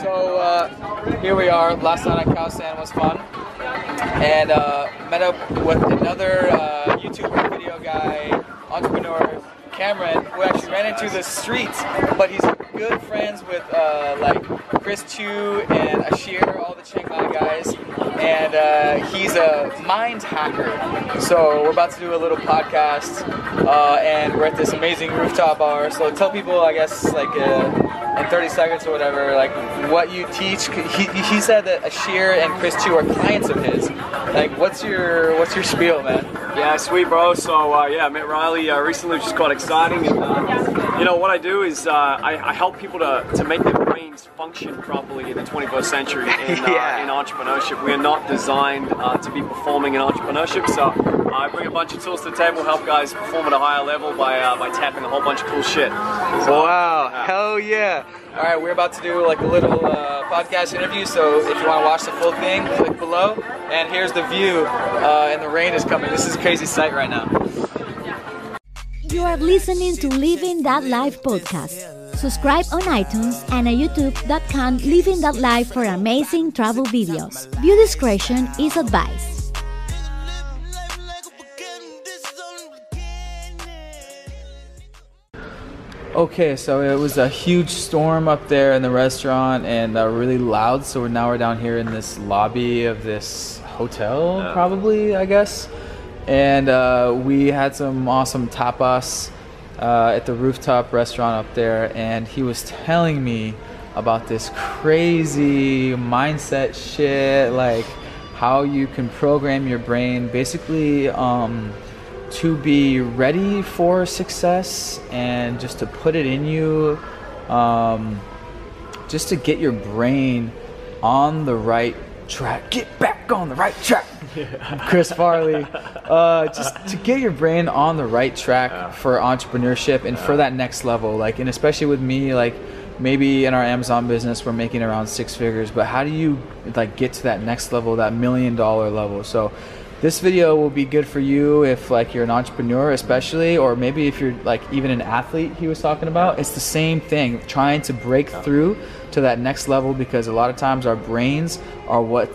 So uh, here we are. Last night at Khao was fun, and uh, met up with another uh, YouTuber, video guy, entrepreneur, Cameron, who actually ran into the streets, but he's good friends with uh, like Chris Chu and Ashir, all the Chiang Mai guys, and uh, he's a mind hacker. So we're about to do a little podcast, uh, and we're at this amazing rooftop bar. So tell people, I guess, like in 30 seconds or whatever, like what you teach. He, he said that Ashir and Chris Chu are clients of his. Like, what's your what's your spiel, man? Yeah, sweet, bro. So uh, yeah, I met Riley uh, recently, which is quite exciting. And uh, you know what I do is uh, I, I, help people to, to make their brains function properly in the 21st century in, uh, yeah. in entrepreneurship. We are not designed uh, to be performing in entrepreneurship, so I bring a bunch of tools to the table, help guys perform at a higher level by uh, by tapping a whole bunch of cool shit. So, wow, hell yeah! All right, we're about to do like a little uh, podcast interview, so if you want to watch the full thing, click below. And here's the view, uh, and the rain is coming. This is crazy sight right now. You are listening to Living That Life podcast. Subscribe on iTunes and at youtube.com Living That Life for amazing travel videos. View discretion is advised. Okay, so it was a huge storm up there in the restaurant and uh, really loud. So now we're down here in this lobby of this hotel, yeah. probably, I guess and uh, we had some awesome tapas uh, at the rooftop restaurant up there and he was telling me about this crazy mindset shit like how you can program your brain basically um, to be ready for success and just to put it in you um, just to get your brain on the right track get back on the right track Chris Farley, uh, just to get your brain on the right track yeah. for entrepreneurship and yeah. for that next level. Like, and especially with me, like maybe in our Amazon business we're making around six figures, but how do you like get to that next level, that million dollar level? So this video will be good for you if like you're an entrepreneur especially or maybe if you're like even an athlete he was talking about. It's the same thing trying to break through to that next level because a lot of times our brains are what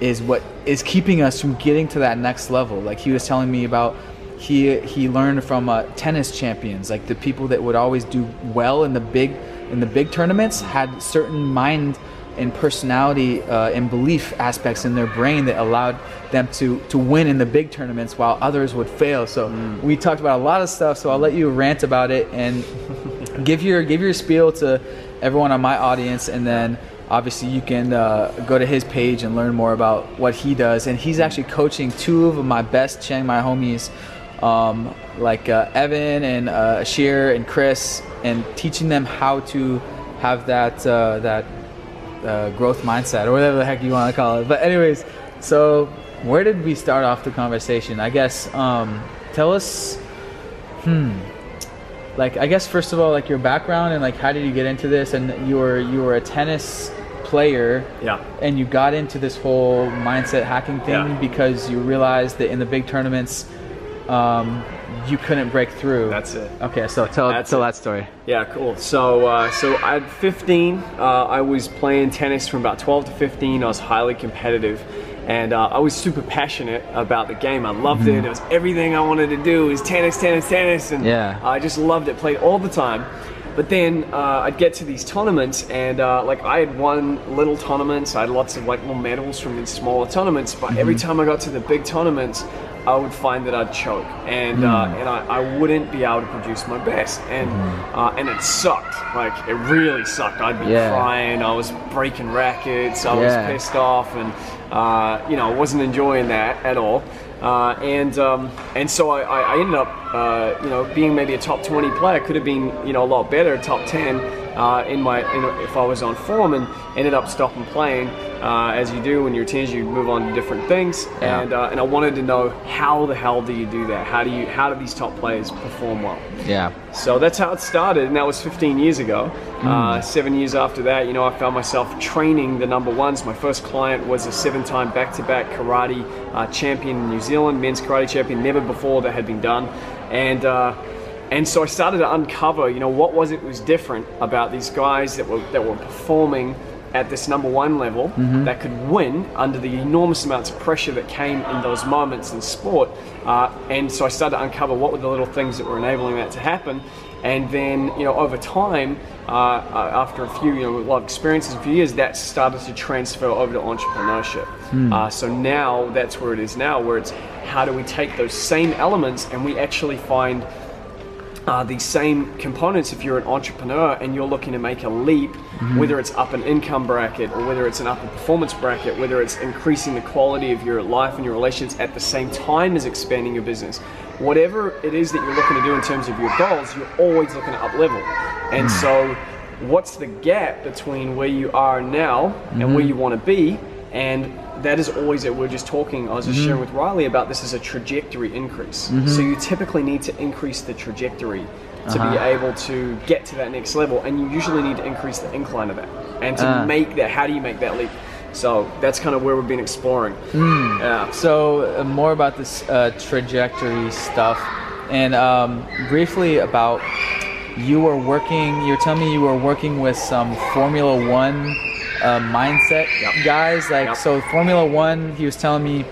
is what is keeping us from getting to that next level. Like he was telling me about he he learned from uh, tennis champions, like the people that would always do well in the big in the big tournaments had certain mind and personality uh, and belief aspects in their brain that allowed them to to win in the big tournaments while others would fail. So mm. we talked about a lot of stuff. So I'll let you rant about it and give your give your spiel to everyone on my audience, and then obviously you can uh, go to his page and learn more about what he does and he's actually coaching two of my best chiang mai homies um, like uh, evan and uh, Ashir and chris and teaching them how to have that uh, that uh, growth mindset or whatever the heck you want to call it but anyways so where did we start off the conversation i guess um, tell us hmm like i guess first of all like your background and like how did you get into this and you were you were a tennis player yeah. and you got into this whole mindset hacking thing yeah. because you realized that in the big tournaments um, you couldn't break through. That's it. Okay, so tell That's tell it. that story. Yeah, cool. So uh, so at 15, uh, I was playing tennis from about 12 to 15. I was highly competitive, and uh, I was super passionate about the game. I loved mm-hmm. it. It was everything I wanted to do. It was tennis, tennis, tennis, and yeah. I just loved it. Played all the time. But then uh, I'd get to these tournaments, and uh, like I had won little tournaments. I had lots of like little medals from these smaller tournaments. But mm-hmm. every time I got to the big tournaments, I would find that I'd choke, and uh, mm. uh, and I, I, wouldn't be able to produce my best, and mm. uh, and it sucked. Like it really sucked. I'd be yeah. crying. I was breaking rackets. I yeah. was pissed off, and uh, you know, I wasn't enjoying that at all. Uh, and um, and so I, I ended up, uh, you know, being maybe a top 20 player. Could have been, you know, a lot better, top 10 uh, in my, in, if I was on form, and ended up stopping playing uh, as you do when you're teenager, you move on to different things. Yeah. And uh, and I wanted to know how the hell do you do that? How do you how do these top players perform well? Yeah. So that's how it started, and that was 15 years ago. Mm. Uh, seven years after that, you know, I found myself training the number ones. My first client was a seven-time back-to-back karate uh, champion in New Zealand, men's karate champion. Never before that had been done, and. Uh, and so I started to uncover, you know, what was it was different about these guys that were that were performing at this number one level that could win under the enormous amounts of pressure that came in those moments in sport. Uh, and so I started to uncover what were the little things that were enabling that to happen. And then, you know, over time, uh, uh, after a few, you know, a lot of experiences, a few years, that started to transfer over to entrepreneurship. Uh, so now that's where it is now, where it's how do we take those same elements and we actually find uh, these same components if you're an entrepreneur and you're looking to make a leap, whether it's up an income bracket or whether it's an up a performance bracket, whether it's increasing the quality of your life and your relations at the same time as expanding your business. Whatever it is that you're looking to do in terms of your goals, you're always looking to up level. And so, what's the gap between where you are now and where you want to be? And that is always it. we're just talking. I was just sharing with Riley about this as a trajectory increase. So you typically need to increase the trajectory to be able to get to that next level, and you usually need to increase the incline of that. And to Ah. make that, how do you make that leap? So that's kind of where we've been exploring. Yeah. So uh, more about this uh, trajectory stuff, and um, briefly about you were working. You're telling me you were working with some Formula One uh, mindset Yep. guys. Like Yep. so, Formula One. He was telling me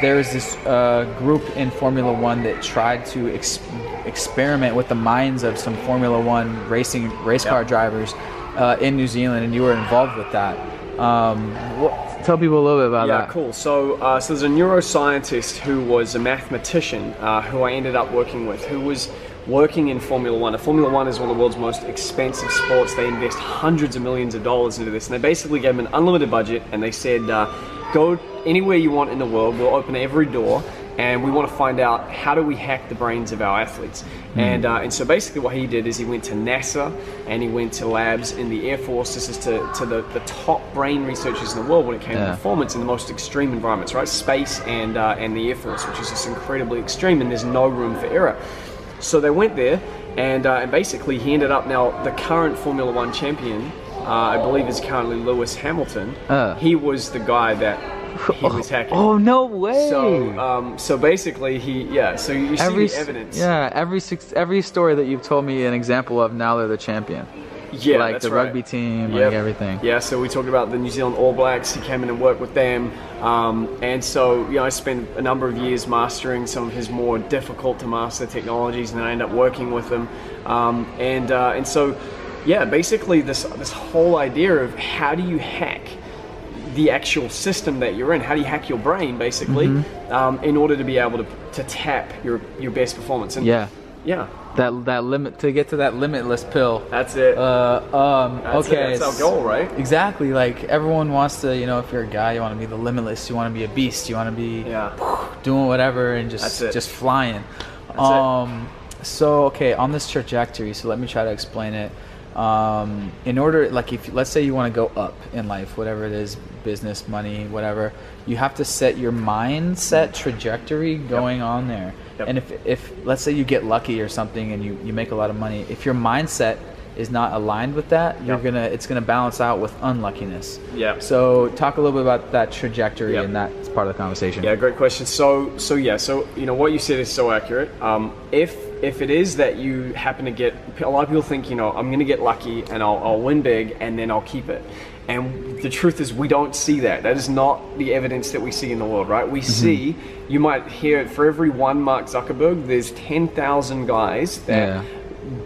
there was this uh, group in Formula One that tried to ex- experiment with the minds of some Formula One racing race car drivers uh, in New Zealand, and you were involved with that. Um, what, tell people a little bit about Yeah, that. Yeah, cool. So, uh, so there's a neuroscientist who was a mathematician uh, who I ended up working with, who was working in Formula One. Formula One is one of the world's most expensive sports. They invest hundreds of millions of dollars into this, and they basically gave him an unlimited budget, and they said, uh, "Go anywhere you want in the world. We'll open every door." And we want to find out how do we hack the brains of our athletes. And, uh, and so basically, what he did is he went to NASA and he went to labs in the Air Force. This is to, to the, the top brain researchers in the world when it came to performance in the most extreme environments, right? Space and uh, and the Air Force, which is just incredibly extreme, and there's no room for error. So they went there, and uh, and basically he ended up now the current Formula One champion. Uh, I believe is currently Lewis Hamilton. Uh. He was the guy that he was hacking. Oh no way! So, um, so basically, he yeah. So you see every the evidence. yeah, every every story that you've told me an example of. Now they're the champion. Yeah, like the right. rugby team, Yep. like everything. Yeah, so we talked about the New Zealand All Blacks. He came in and worked with them, um, and so you know I spent a number of years mastering some of his more difficult to master technologies, and I ended up working with them, um, and uh, and so yeah, basically this this whole idea of how do you hack the actual system that you're in. How do you hack your brain, basically, Mm-hmm. um, in order to be able to, to tap your your best performance? And Yeah, yeah, that that limit to get to that limitless pill. that's it. Uh, um, That's it. okay, That's our goal, right? Exactly. Like everyone wants to, you know, if you're a guy, you want to be the limitless. You want to be a beast. You want to be Yeah. doing whatever and That's just it. just flying. it. um, so okay, on this trajectory. So let me try to explain it. Um, in order, like, if let's say you want to go up in life, whatever it is, business, money, whatever, you have to set your mindset trajectory going on there. Yep. And if if let's say you get lucky or something and you you make a lot of money, if your mindset is not aligned with that, you're Yep. gonna it's gonna balance out with unluckiness. Yeah. So talk a little bit about that trajectory, Yep. and that's part of the conversation. Yeah, great question. So, so yeah, so you know what you said is so accurate. Um, if if it is that you happen to get, a lot of people think, you know, I'm going to get lucky and I'll, I'll win big and then I'll keep it. And the truth is, we don't see that. That is not the evidence that we see in the world, right? We mm-hmm. see, you might hear it for every one Mark Zuckerberg, there's 10,000 guys that Yeah.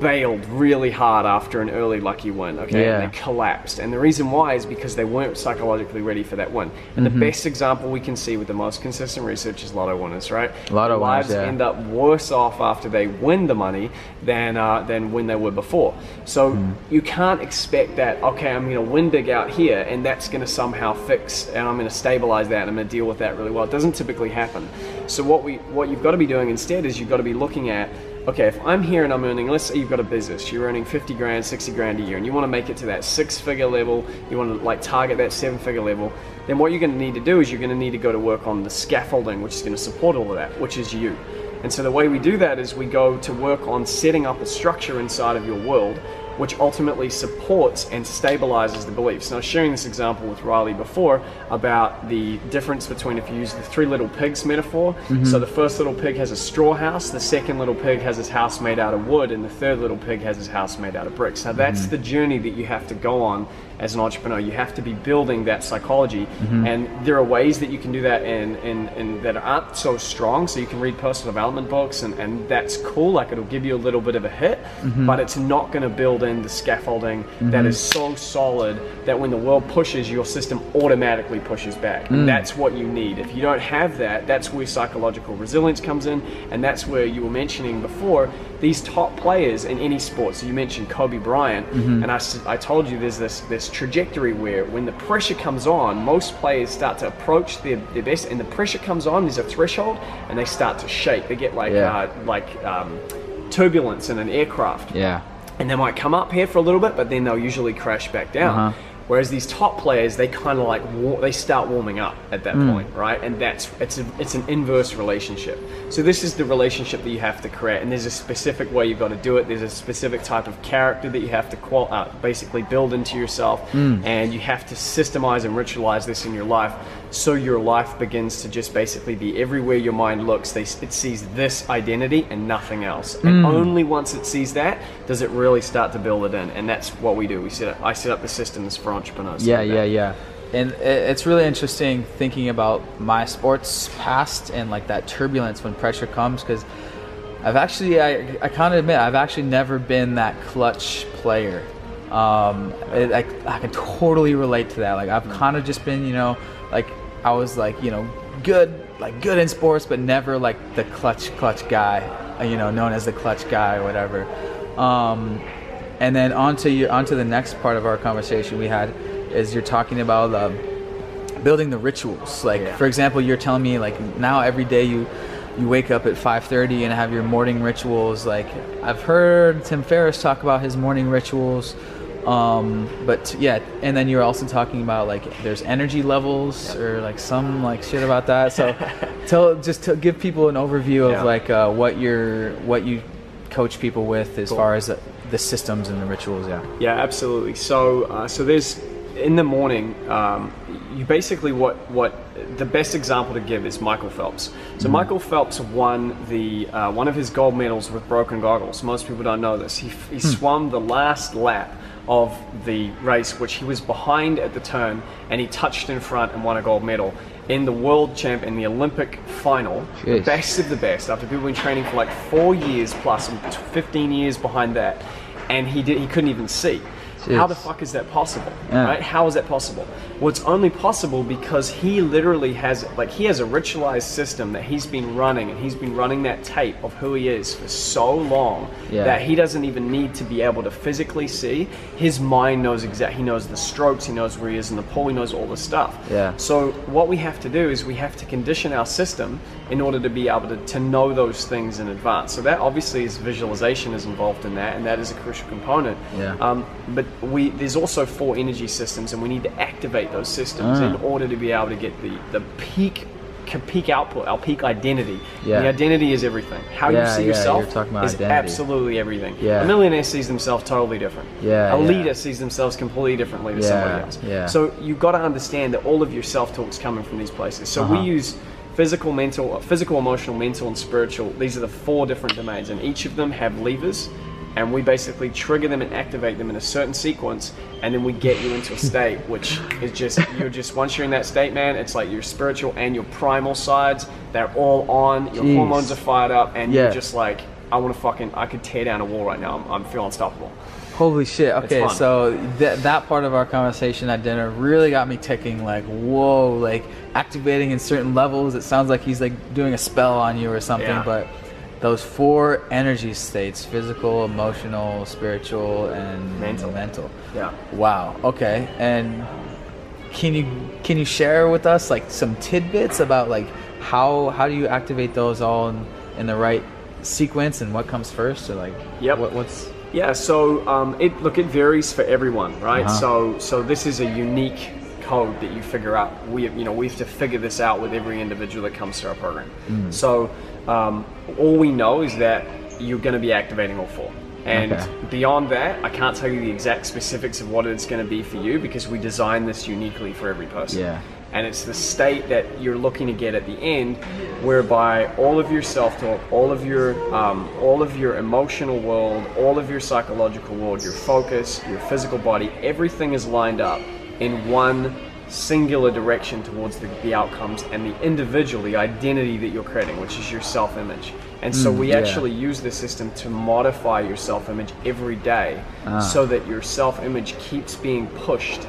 Bailed really hard after an early lucky win, okay? Yeah. And they collapsed. And the reason why is because they weren't psychologically ready for that win. And Mm-hmm. the best example we can see with the most consistent research is lotto winners, right? Lotto Their winners, lives yeah. end up worse off after they win the money than uh, than when they were before. So Mm. you can't expect that. Okay, I'm going to win big out here, and that's going to somehow fix, and I'm going to stabilize that, and I'm going to deal with that really well. It doesn't typically happen. So what we what you've got to be doing instead is you've got to be looking at okay, if I'm here and I'm earning, let's say you've got a business, you're earning 50 grand, 60 grand a year, and you want to make it to that six figure level, you want to like target that seven figure level, then what you're going to need to do is you're going to need to go to work on the scaffolding, which is going to support all of that, which is you. And so the way we do that is we go to work on setting up a structure inside of your world which ultimately supports and stabilizes the beliefs. And I was sharing this example with Riley before about the difference between if you use the three little pigs metaphor. Mm-hmm. So the first little pig has a straw house, the second little pig has his house made out of wood, and the third little pig has his house made out of bricks. Now that's mm-hmm. the journey that you have to go on as an entrepreneur. You have to be building that psychology, Mm-hmm. and there are ways that you can do that in, in, in that aren't so strong. So you can read personal development books, and, and that's cool. Like it'll give you a little bit of a hit, Mm-hmm. but it's not going to build in the scaffolding that is so solid that when the world pushes, your system automatically pushes back. Mm. And that's what you need. If you don't have that, that's where psychological resilience comes in, and that's where you were mentioning before these top players in any sport. So you mentioned Kobe Bryant, Mm-hmm. and I, I told you there's this this trajectory where when the pressure comes on, most players start to approach their, their best, and the pressure comes on. There's a threshold, and they start to shake. They get like Yeah. uh, like um, turbulence in an aircraft Yeah. and they might come up here for a little bit, but then they'll usually crash back down. Uh-huh. Whereas these top players, they kind of like war- they start warming up at that Mm. point, right? And that's it's a, it's an inverse relationship. So this is the relationship that you have to create, and there's a specific way you've got to do it. There's a specific type of character that you have to qual- uh, basically build into yourself, Mm. and you have to systemize and ritualize this in your life, so your life begins to just basically be everywhere your mind looks. They, it sees this identity and nothing else, and only once it sees that does it really start to build it in, and that's what we do. We set up, I set up the systems for entrepreneurs. Yeah, like yeah, yeah. And it's really interesting thinking about my sports past and like that turbulence when pressure comes because I've actually, I, I kind of admit, I've actually never been that clutch player. Um, it, I, I can totally relate to that. Like I've kind of just been, you know, like I was like, you know, good, like good in sports, but never like the clutch, clutch guy, uh, you know, known as the clutch guy or whatever. Um, and then onto your onto the next part of our conversation we had is you're talking about um, building the rituals. Like Yeah. for example, you're telling me like now every day you you wake up at 5:30 and have your morning rituals. Like I've heard Tim Ferriss talk about his morning rituals. Um, but yeah, and then you're also talking about like there's energy levels or like some like shit about that. So tell just to give people an overview of Yeah. like uh, what you're what you coach people with as far as the, the systems and the rituals. Yeah. Yeah, absolutely. So, uh, so there's in the morning. Um, you basically what what the best example to give is Michael Phelps. So Michael Phelps won the uh, one of his gold medals with broken goggles. Most people don't know this. He, he swam the last lap of the race, which he was behind at the turn, and he touched in front and won a gold medal in the world champ in the Olympic final. The best of the best. After people been training for like four years plus, and 15 years behind that, and he did he couldn't even see. How the fuck is that possible? Yeah. Right? How is that possible? Well, it's only possible because he literally has like he has a ritualized system that he's been running, and he's been running that tape of who he is for so long Yeah. that he doesn't even need to be able to physically see. His mind knows exact. He knows the strokes. He knows where he is in the pool. He knows all this stuff. Yeah. So what we have to do is we have to condition our system in order to be able to, to know those things in advance. So that obviously is visualization is involved in that, and that is a crucial component. Yeah. Um, but we there's also four energy systems, and we need to activate those systems Ah. in order to be able to get the the peak peak output, our peak identity. Yeah. The identity is everything. How Yeah, you see yeah, yourself you're talking about is identity. absolutely everything. Yeah. A millionaire sees themselves totally different. Yeah, A leader sees themselves completely differently to somebody else. yeah. So you've got to understand that all of your self-talk is coming from these places. So Uh-huh. we use physical, mental, physical, emotional, mental, and spiritual. These are the four different domains, and each of them have levers. And we basically trigger them and activate them in a certain sequence, and then we get you into a state, which is just you're just once you're in that state, man. It's like your spiritual and your primal sides. They're all on. Your Jeez. hormones are fired up, and Yeah. you're just like, I want to fucking, I could tear down a wall right now. I'm, I'm feeling unstoppable. Holy shit. Okay, so th- that part of our conversation at dinner really got me ticking like, whoa, like activating in certain levels. It sounds like he's like doing a spell on you or something, Yeah. but those four energy states physical, emotional, spiritual, and Mental. mental. Yeah. Wow. Okay. And can you can you share with us like some tidbits about like how how do you activate those all in, in the right sequence and what comes first or like Yep. what, what's Yeah, so um, it look it varies for everyone, right? Uh-huh. So so this is a unique code that you figure out. We you know we have to figure this out with every individual that comes to our program. Mm. So um, all we know is that you're going to be activating all four. And Okay. beyond that, I can't tell you the exact specifics of what it's going to be for you because we design this uniquely for every person. Yeah. And it's the state that you're looking to get at the end, whereby all of your self-talk, all of your, um, all of your emotional world, all of your psychological world, your focus, your physical body, everything is lined up in one singular direction towards the, the outcomes and the individual, the identity that you're creating, which is your self-image. And so we yeah. actually use the system to modify your self-image every day, so that your self-image keeps being pushed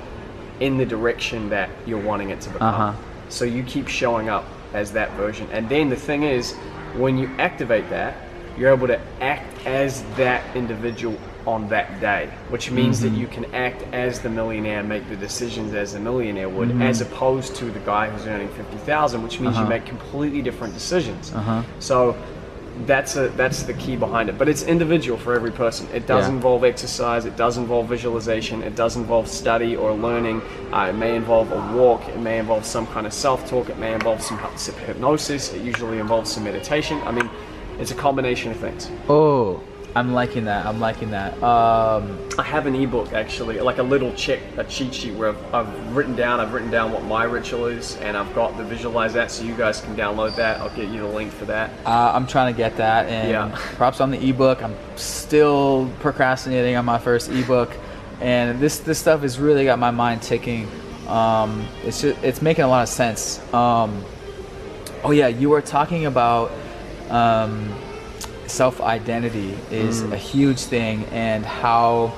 in the direction that you're wanting it to become. Uh-huh. So you keep showing up as that version. And then the thing is, when you activate that, you're able to act as that individual on that day, which means Mm-hmm. that you can act as the millionaire, make the decisions as the millionaire would, Mm-hmm. as opposed to the guy who's earning fifty thousand, which means Uh-huh. you make completely different decisions. Uh-huh. So that's a that's the key behind it. But it's individual for every person. It does Yeah. involve exercise. It does involve visualization. It does involve study or learning. Uh, it may involve a walk. It may involve some kind of self-talk. It may involve some hypnosis. It usually involves some meditation. I mean, it's a combination of things. Oh, I'm liking that. I'm liking that. Um, I have an ebook actually, like a little check, a cheat sheet where I've, I've written down, I've written down what my ritual is, and I've got the visualize that, so you guys can download that. I'll get you the link for that. uh, I'm trying to get that, and Yeah. props on the ebook. I'm still procrastinating on my first ebook, and this this stuff has really got my mind ticking. Um, it's just, it's making a lot of sense. Um, oh yeah, you were talking about um, self identity is a huge thing, and how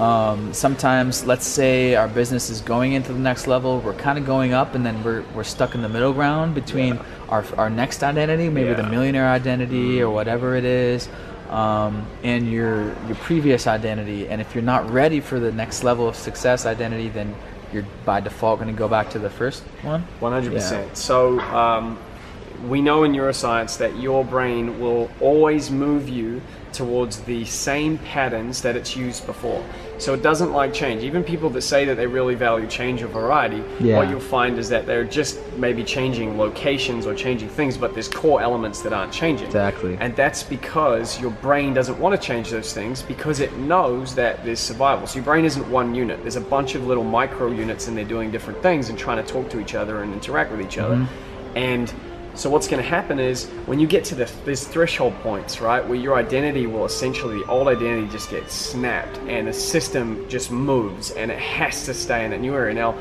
um, sometimes let's say our business is going into the next level we're kind of going up and then we're, we're stuck in the middle ground between our, our next identity maybe the millionaire identity or whatever it is um, and your your previous identity and if you're not ready for the next level of success identity then you're by default going to go back to the first one? One hundred Yeah. percent. So um, we know in neuroscience that your brain will always move you towards the same patterns that it's used before. So it doesn't like change. Even people that say that they really value change or variety, Yeah. what you'll find is that they're just maybe changing locations or changing things, but there's core elements that aren't changing. Exactly. And that's because your brain doesn't want to change those things because it knows that there's survival. So your brain isn't one unit. There's a bunch of little micro units and they're doing different things and trying to talk to each other and interact with each other. Mm-hmm. And so what's going to happen is when you get to the these threshold points, right, where your identity will essentially the old identity just gets snapped and the system just moves and it has to stay in that new area. Now,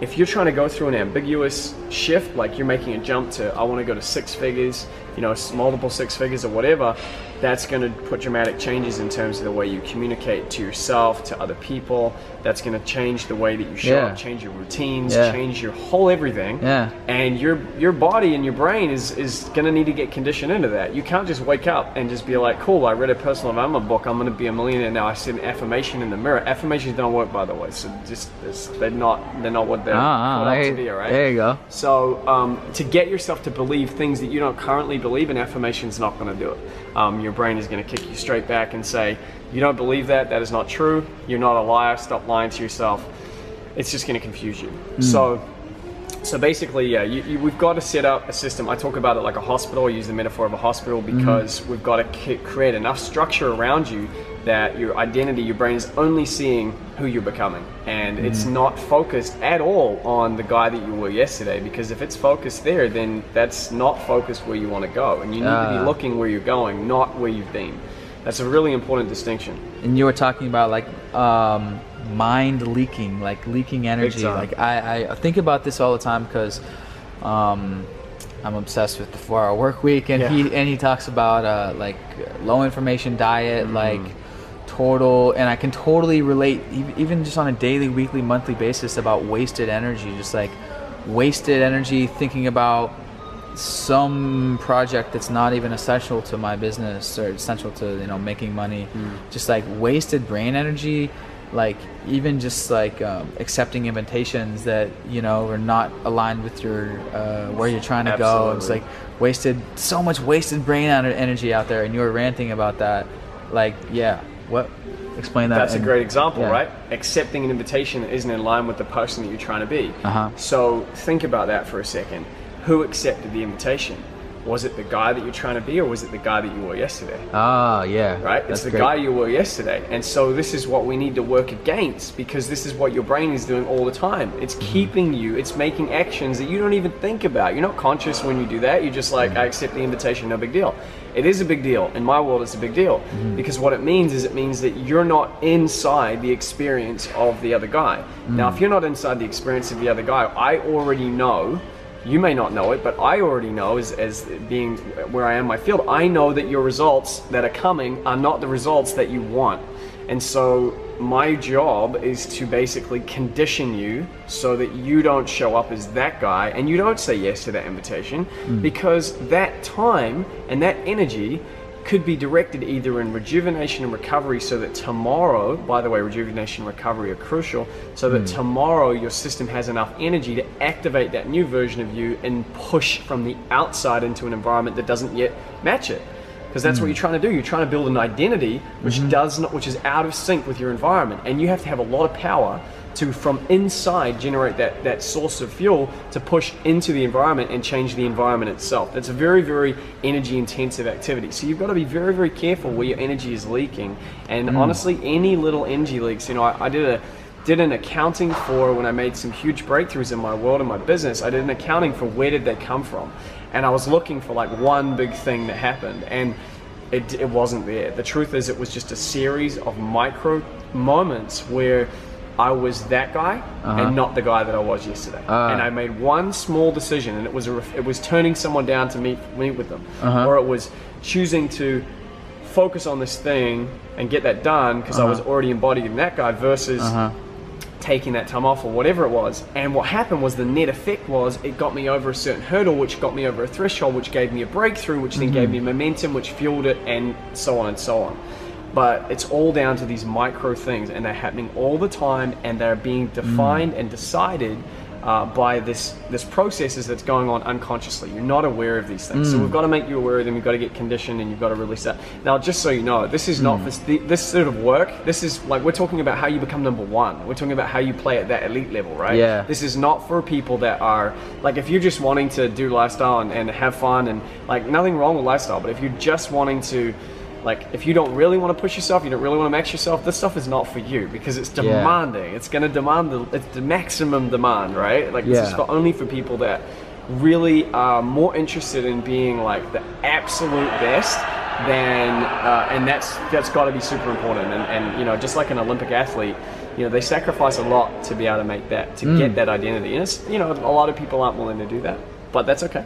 if you're trying to go through an ambiguous shift, like you're making a jump to I want to go to six figures, you know, multiple six figures or whatever, that's going to put dramatic changes in terms of the way you communicate to yourself, to other people. That's going to change the way that you show Yeah. up, change your routines, Yeah. change your whole everything. Yeah. And your your body and your brain is is going to need to get conditioned into that. You can't just wake up and just be like, "Cool, I read a personal development book. I'm going to be a millionaire now." I see an affirmation in the mirror. Affirmations don't work, by the way. So just they're not they're not what they're Ah, up there, to be. All right. there you go So um, to get yourself to believe things that you don't currently believe in, affirmation's not going to do it. Um, your brain is going to kick you straight back and say, "You don't believe that? That is not true. You're not a liar. Stop lying to yourself." It's just going to confuse you. So. So basically, yeah, you, you, we've got to set up a system. I talk about it like a hospital. I use the metaphor of a hospital because we've got to c- create enough structure around you that your identity, your brain is only seeing who you're becoming. And it's not focused at all on the guy that you were yesterday because if it's focused there, then that's not focused where you want to go. And you need to Ah. be looking where you're going, not where you've been. That's a really important distinction. and you were talking about like um, mind leaking, like leaking energy. Like I, I think about this all the time because um, I'm obsessed with the four-hour work week, and Yeah. he and he talks about uh, like low information diet, Mm-hmm. like total, and I can totally relate, even just on a daily, weekly, monthly basis, about wasted energy, just like wasted energy thinking about some project that's not even essential to my business or essential to you know making money. Just like wasted brain energy like even just like um, accepting invitations that you know are not aligned with your uh, where you're trying to go. It's like wasted so much wasted brain energy out there and you were ranting about that. Like yeah what explain that That's a great example, yeah. right? Accepting an invitation that isn't in line with the person that you're trying to be. Uh-huh. So think about that for a second. Who accepted the invitation? was it the guy that you're trying to be or was it the guy that you were yesterday? Ah, yeah. right? It's the great. guy you were yesterday. And so this is what we need to work against because this is what your brain is doing all the time. It's Mm-hmm. keeping you, it's making actions that you don't even think about. You're not conscious when you do that. You're just like, I accept the invitation, no big deal. It is a big deal. In my world, it's a big deal Mm-hmm. because what it means is it means that you're not inside the experience of the other guy. Now, Mm. if you're not inside the experience of the other guy, I already know you may not know it, but I already know as, as being where I am in my field, I know that your results that are coming are not the results that you want. And so my job is to basically condition you so that you don't show up as that guy and you don't say yes to that invitation hmm. because that time and that energy could be directed either in rejuvenation and recovery so that tomorrow, by the way, rejuvenation and recovery are crucial, so that hmm. tomorrow your system has enough energy to activate that new version of you and push from the outside into an environment that doesn't yet match it. Because that's what you're hmm. trying to do. You're trying to build an identity which mm-hmm. does not, which is out of sync with your environment, and you have to have a lot of power to from inside generate that, that source of fuel to push into the environment and change the environment itself. That's a very, very energy intensive activity. So you've got to be very, very careful where your energy is leaking. And hmm. honestly, any little energy leaks, you know, I, I did a did an accounting for when I made some huge breakthroughs in my world and my business. I did an accounting for where did they come from, and I was looking for like one big thing that happened, and it, it wasn't there. The truth is, it was just a series of micro moments where I was that guy uh-huh. and not the guy that I was yesterday, Ah. and I made one small decision, and it was a, ref- it was turning someone down to meet meet with them, uh-huh. or it was choosing to focus on this thing and get that done because I uh-huh. was already embodied in that guy versus taking that time off or whatever it was. And what happened was the net effect was it got me over a certain hurdle, which got me over a threshold, which gave me a breakthrough, which then gave mm-hmm. me momentum, which fueled it, and so on and so on. But it's all down to these micro things, and they're happening all the time, and they're being defined mm. and decided uh, by this this processes that's going on unconsciously. You're not aware of these things, so we've got to make you aware of them. You've got to get conditioned, and you've got to release that. Now, just so you know, this is not this this sort of work. This is like we're talking about how you become number one. We're talking about how you play at that elite level, right? Yeah. This is not for people that are like if you're just wanting to do lifestyle and, and have fun and like nothing wrong with lifestyle, but if you're just wanting to like if you don't really want to push yourself, you don't really want to max yourself, this stuff is not for you because it's Yeah. demanding. It's gonna demand the it's the maximum demand, right? Like this is for only for people that really are more interested in being like the absolute best than uh, and that's that's got to be super important and, and you know just like an olympic athlete you know they sacrifice a lot to be able to make that to get that identity and it's you know a lot of people aren't willing to do that but that's okay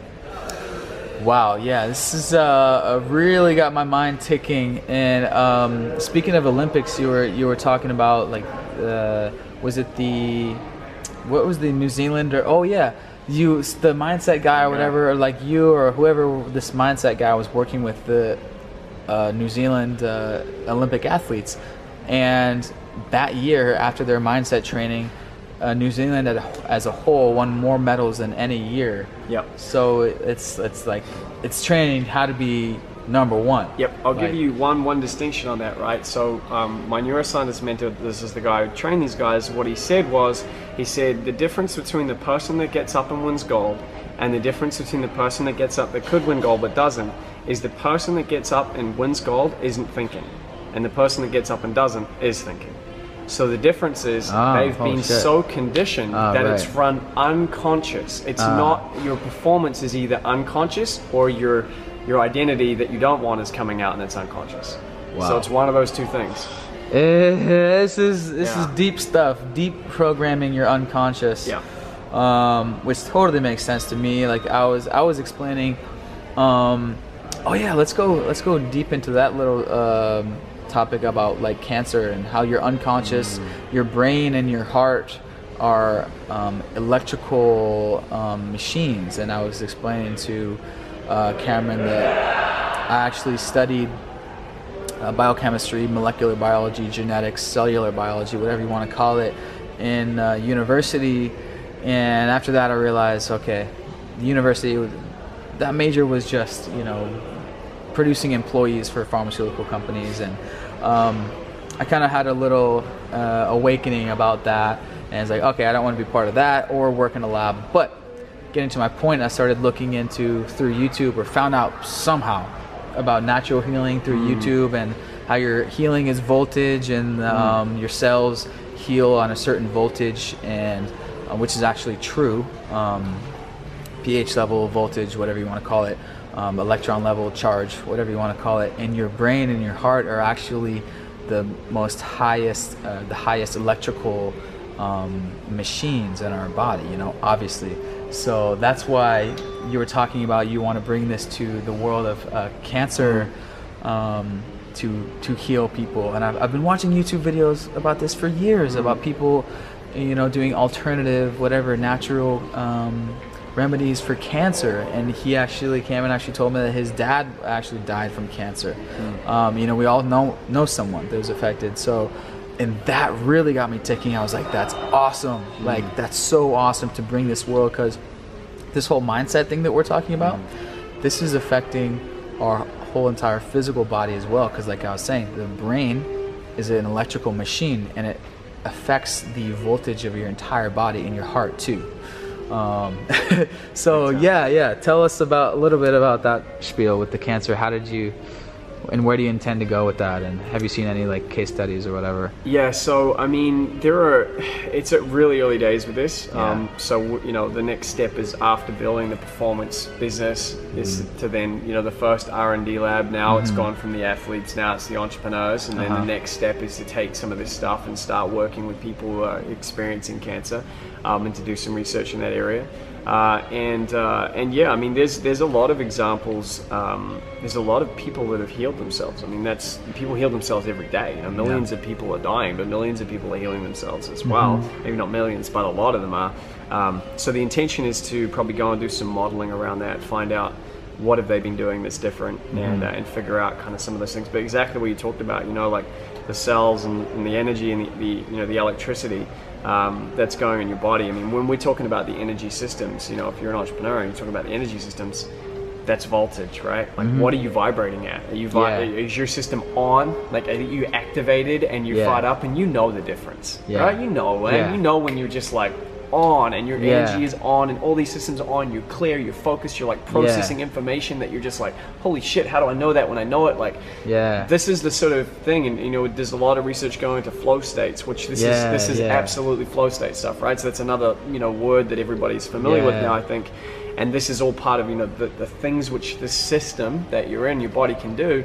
Wow, yeah, this is uh, uh, really got my mind ticking. And um, speaking of Olympics, you were you were talking about like, uh, was it the, what was the New Zealander? Oh yeah, you the mindset guy or whatever, or like you or whoever this mindset guy was working with the uh, New Zealand uh, Olympic athletes, and that year after their mindset training. Uh, New Zealand as a- as a whole won more medals than any year. Yep. So it's it's like it's training how to be number one. Yep, I'll Like- give you one one distinction on that, right? So um, my neuroscientist mentor, this is the guy who trained these guys. What he said was, he said the difference between the person that gets up and wins gold, and the difference between the person that gets up that could win gold but doesn't, is the person that gets up and wins gold isn't thinking, and the person that gets up and doesn't is thinking. So the difference is Ah, they've oh, been shit. so conditioned Ah, that it's run unconscious. It's Ah. not your performance is either unconscious or your your identity that you don't want is coming out and it's unconscious. Wow. So it's one of those two things. Eh, this is this Yeah. is deep stuff. Deep programming your unconscious. Yeah. Um, which totally makes sense to me. Like I was I was explaining. Um, oh yeah, let's go let's go deep into that little um, topic about like cancer and how your unconscious, your brain and your heart are um, electrical um, machines. And I was explaining to uh, Cameron that I actually studied uh, biochemistry, molecular biology, genetics, cellular biology, whatever you want to call it, in uh, university. And after that, I realized, okay, the university, that major was just, you know, producing employees for pharmaceutical companies. And um, I kind of had a little uh, awakening about that. And it's like, okay, I don't want to be part of that or work in a lab. But getting to my point, I started looking into through YouTube or found out somehow about natural healing through Mm. YouTube and how your healing is voltage and um, your cells heal on a certain voltage and uh, which is actually true. Um, pH level, voltage, whatever you want to call it, um, electron level, charge, whatever you want to call it, and your brain and your heart are actually the most highest, uh, the highest electrical um, machines in our body. You know, obviously. So that's why you were talking about you want to bring this to the world of uh, cancer. Um, to, to heal people and I've, I've been watching youtube videos about this for years about people you know doing alternative whatever natural um, remedies for cancer and he actually Cameron actually told me that his dad actually died from cancer. Hmm. Um, you know we all know know someone that was affected so and that really got me ticking. I was like that's awesome. Hmm. Like that's so awesome to bring this world because this whole mindset thing that we're talking about hmm. this is affecting our whole entire physical body as well because like I was saying the brain is an electrical machine and it affects the voltage of your entire body and your heart too um, so yeah yeah. Tell us about a little bit about that spiel with the cancer. How did you and where do you intend to go with that and have you seen any like case studies or whatever Yeah, so I mean, there are. It's at really early days with this. Yeah. Um, so you know, the next step is after building the performance business is Mm-hmm. to then you know the first R and D lab. Now it's gone from the athletes, now it's the entrepreneurs, and then Uh-huh. the next step is to take some of this stuff and start working with people who are experiencing cancer, um, and to do some research in that area. Uh, and uh, and yeah, I mean, there's there's a lot of examples. Um, there's a lot of people that have healed themselves. I mean, that's people heal themselves every day. You know, millions of people are dying, but millions of people are healing themselves as well. Maybe not millions, but a lot of them are. Um, so the intention is to probably go and do some modeling around that, find out what have they been doing that's different, and uh, and figure out kind of some of those things. But exactly what you talked about, you know, like the cells and, and the energy and the, the you know the electricity um, that's going in your body. I mean, when we're talking about the energy systems, you know, if you're an entrepreneur and you're talking about the energy systems, that's voltage, right? Like, what are you vibrating at? Are you vi- Mm-hmm. Yeah. is your system on? Like, are you activated and you Yeah. fired up, and you know the difference, Yeah. right? You know, and you know when you're just like on and your Yeah. energy is on and all these systems are on you're clear you're focused you're like processing information that you're just like holy shit how do i know that when i know it like Yeah. this is the sort of thing and you know there's a lot of research going into flow states which this Yeah, is this is yeah. absolutely flow state stuff right so that's another you know word that everybody's familiar with now i think and this is all part of you know the, the things which the system that you're in your body can do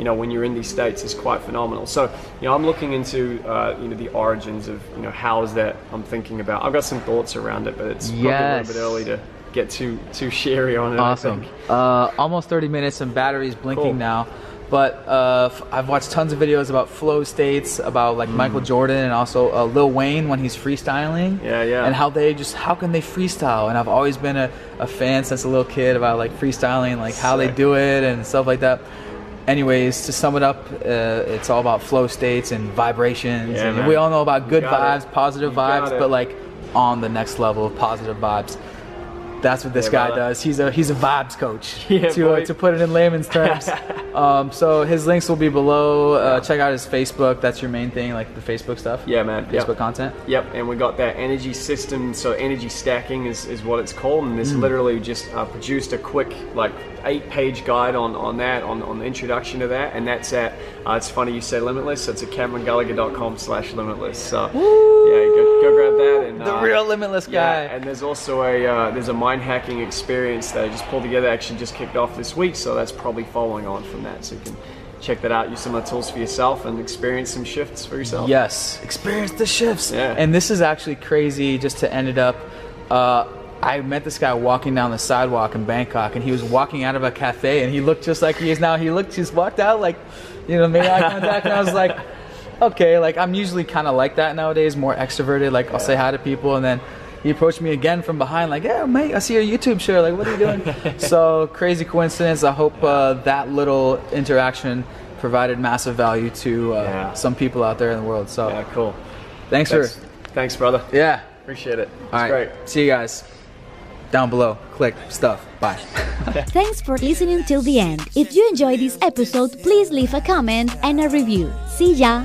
you know when you're in these states is quite phenomenal so you know i'm looking into uh, you know the origins of you know how is that i'm thinking about i've got some thoughts around it but it's probably a little bit early to get too too sherry on it Awesome. Uh, almost 30 minutes and batteries blinking Cool. now. But uh, f- I've watched tons of videos about flow states, about like Michael Jordan and also uh, Lil Wayne when he's freestyling. Yeah, yeah. And how they just how can they freestyle? And I've always been a, a fan since a little kid about like freestyling, like how they do it and stuff like that. Anyways, to sum it up, uh, it's all about flow states and vibrations. Yeah, and we all know about good vibes, it. positive You vibes, but like on the next level of positive vibes. That's what this Yeah, guy brother. does. He's a he's a vibes coach. Yeah, to uh, to put it in layman's terms. um, so his links will be below. Uh, check out his Facebook. That's your main thing, like the Facebook stuff. yeah man Facebook Yep. content. Yep, and we got that energy system. So energy stacking is, is what it's called, and Mm. this literally just uh, produced a quick like eight page guide on, on that on, on the introduction to that, and that's at. Uh, it's funny you say limitless. So it's at CameronGallagher.com slash limitless. So yeah, go, go grab that and The uh, real limitless guy. Yeah, and there's also a uh, there's a mind hacking experience that I just pulled together. Actually, just kicked off this week, so that's probably following on from that. So you can check that out. Use some of the tools for yourself and experience some shifts for yourself. Yes, experience the shifts. Yeah. And this is actually crazy. Just to end it up, uh, I met this guy walking down the sidewalk in Bangkok, and he was walking out of a cafe, and he looked just like he is now. He looked, just walked out like, you know, made eye contact, and I was like, okay, like I'm usually kind of like that nowadays, more extroverted. Like I'll say hi to people, and then. He approached me again from behind, like, "Yeah, mate, I see your YouTube show. Like, what are you doing?" so crazy coincidence. I hope uh, that little interaction provided massive value to uh, Yeah. some people out there in the world. So, Yeah, cool. thanks, Thanks, for thanks, brother. yeah. Appreciate it. It's All right, great. see you guys down below. Click stuff. Bye. Thanks for listening till the end. If you enjoyed this episode, please leave a comment and a review. See ya!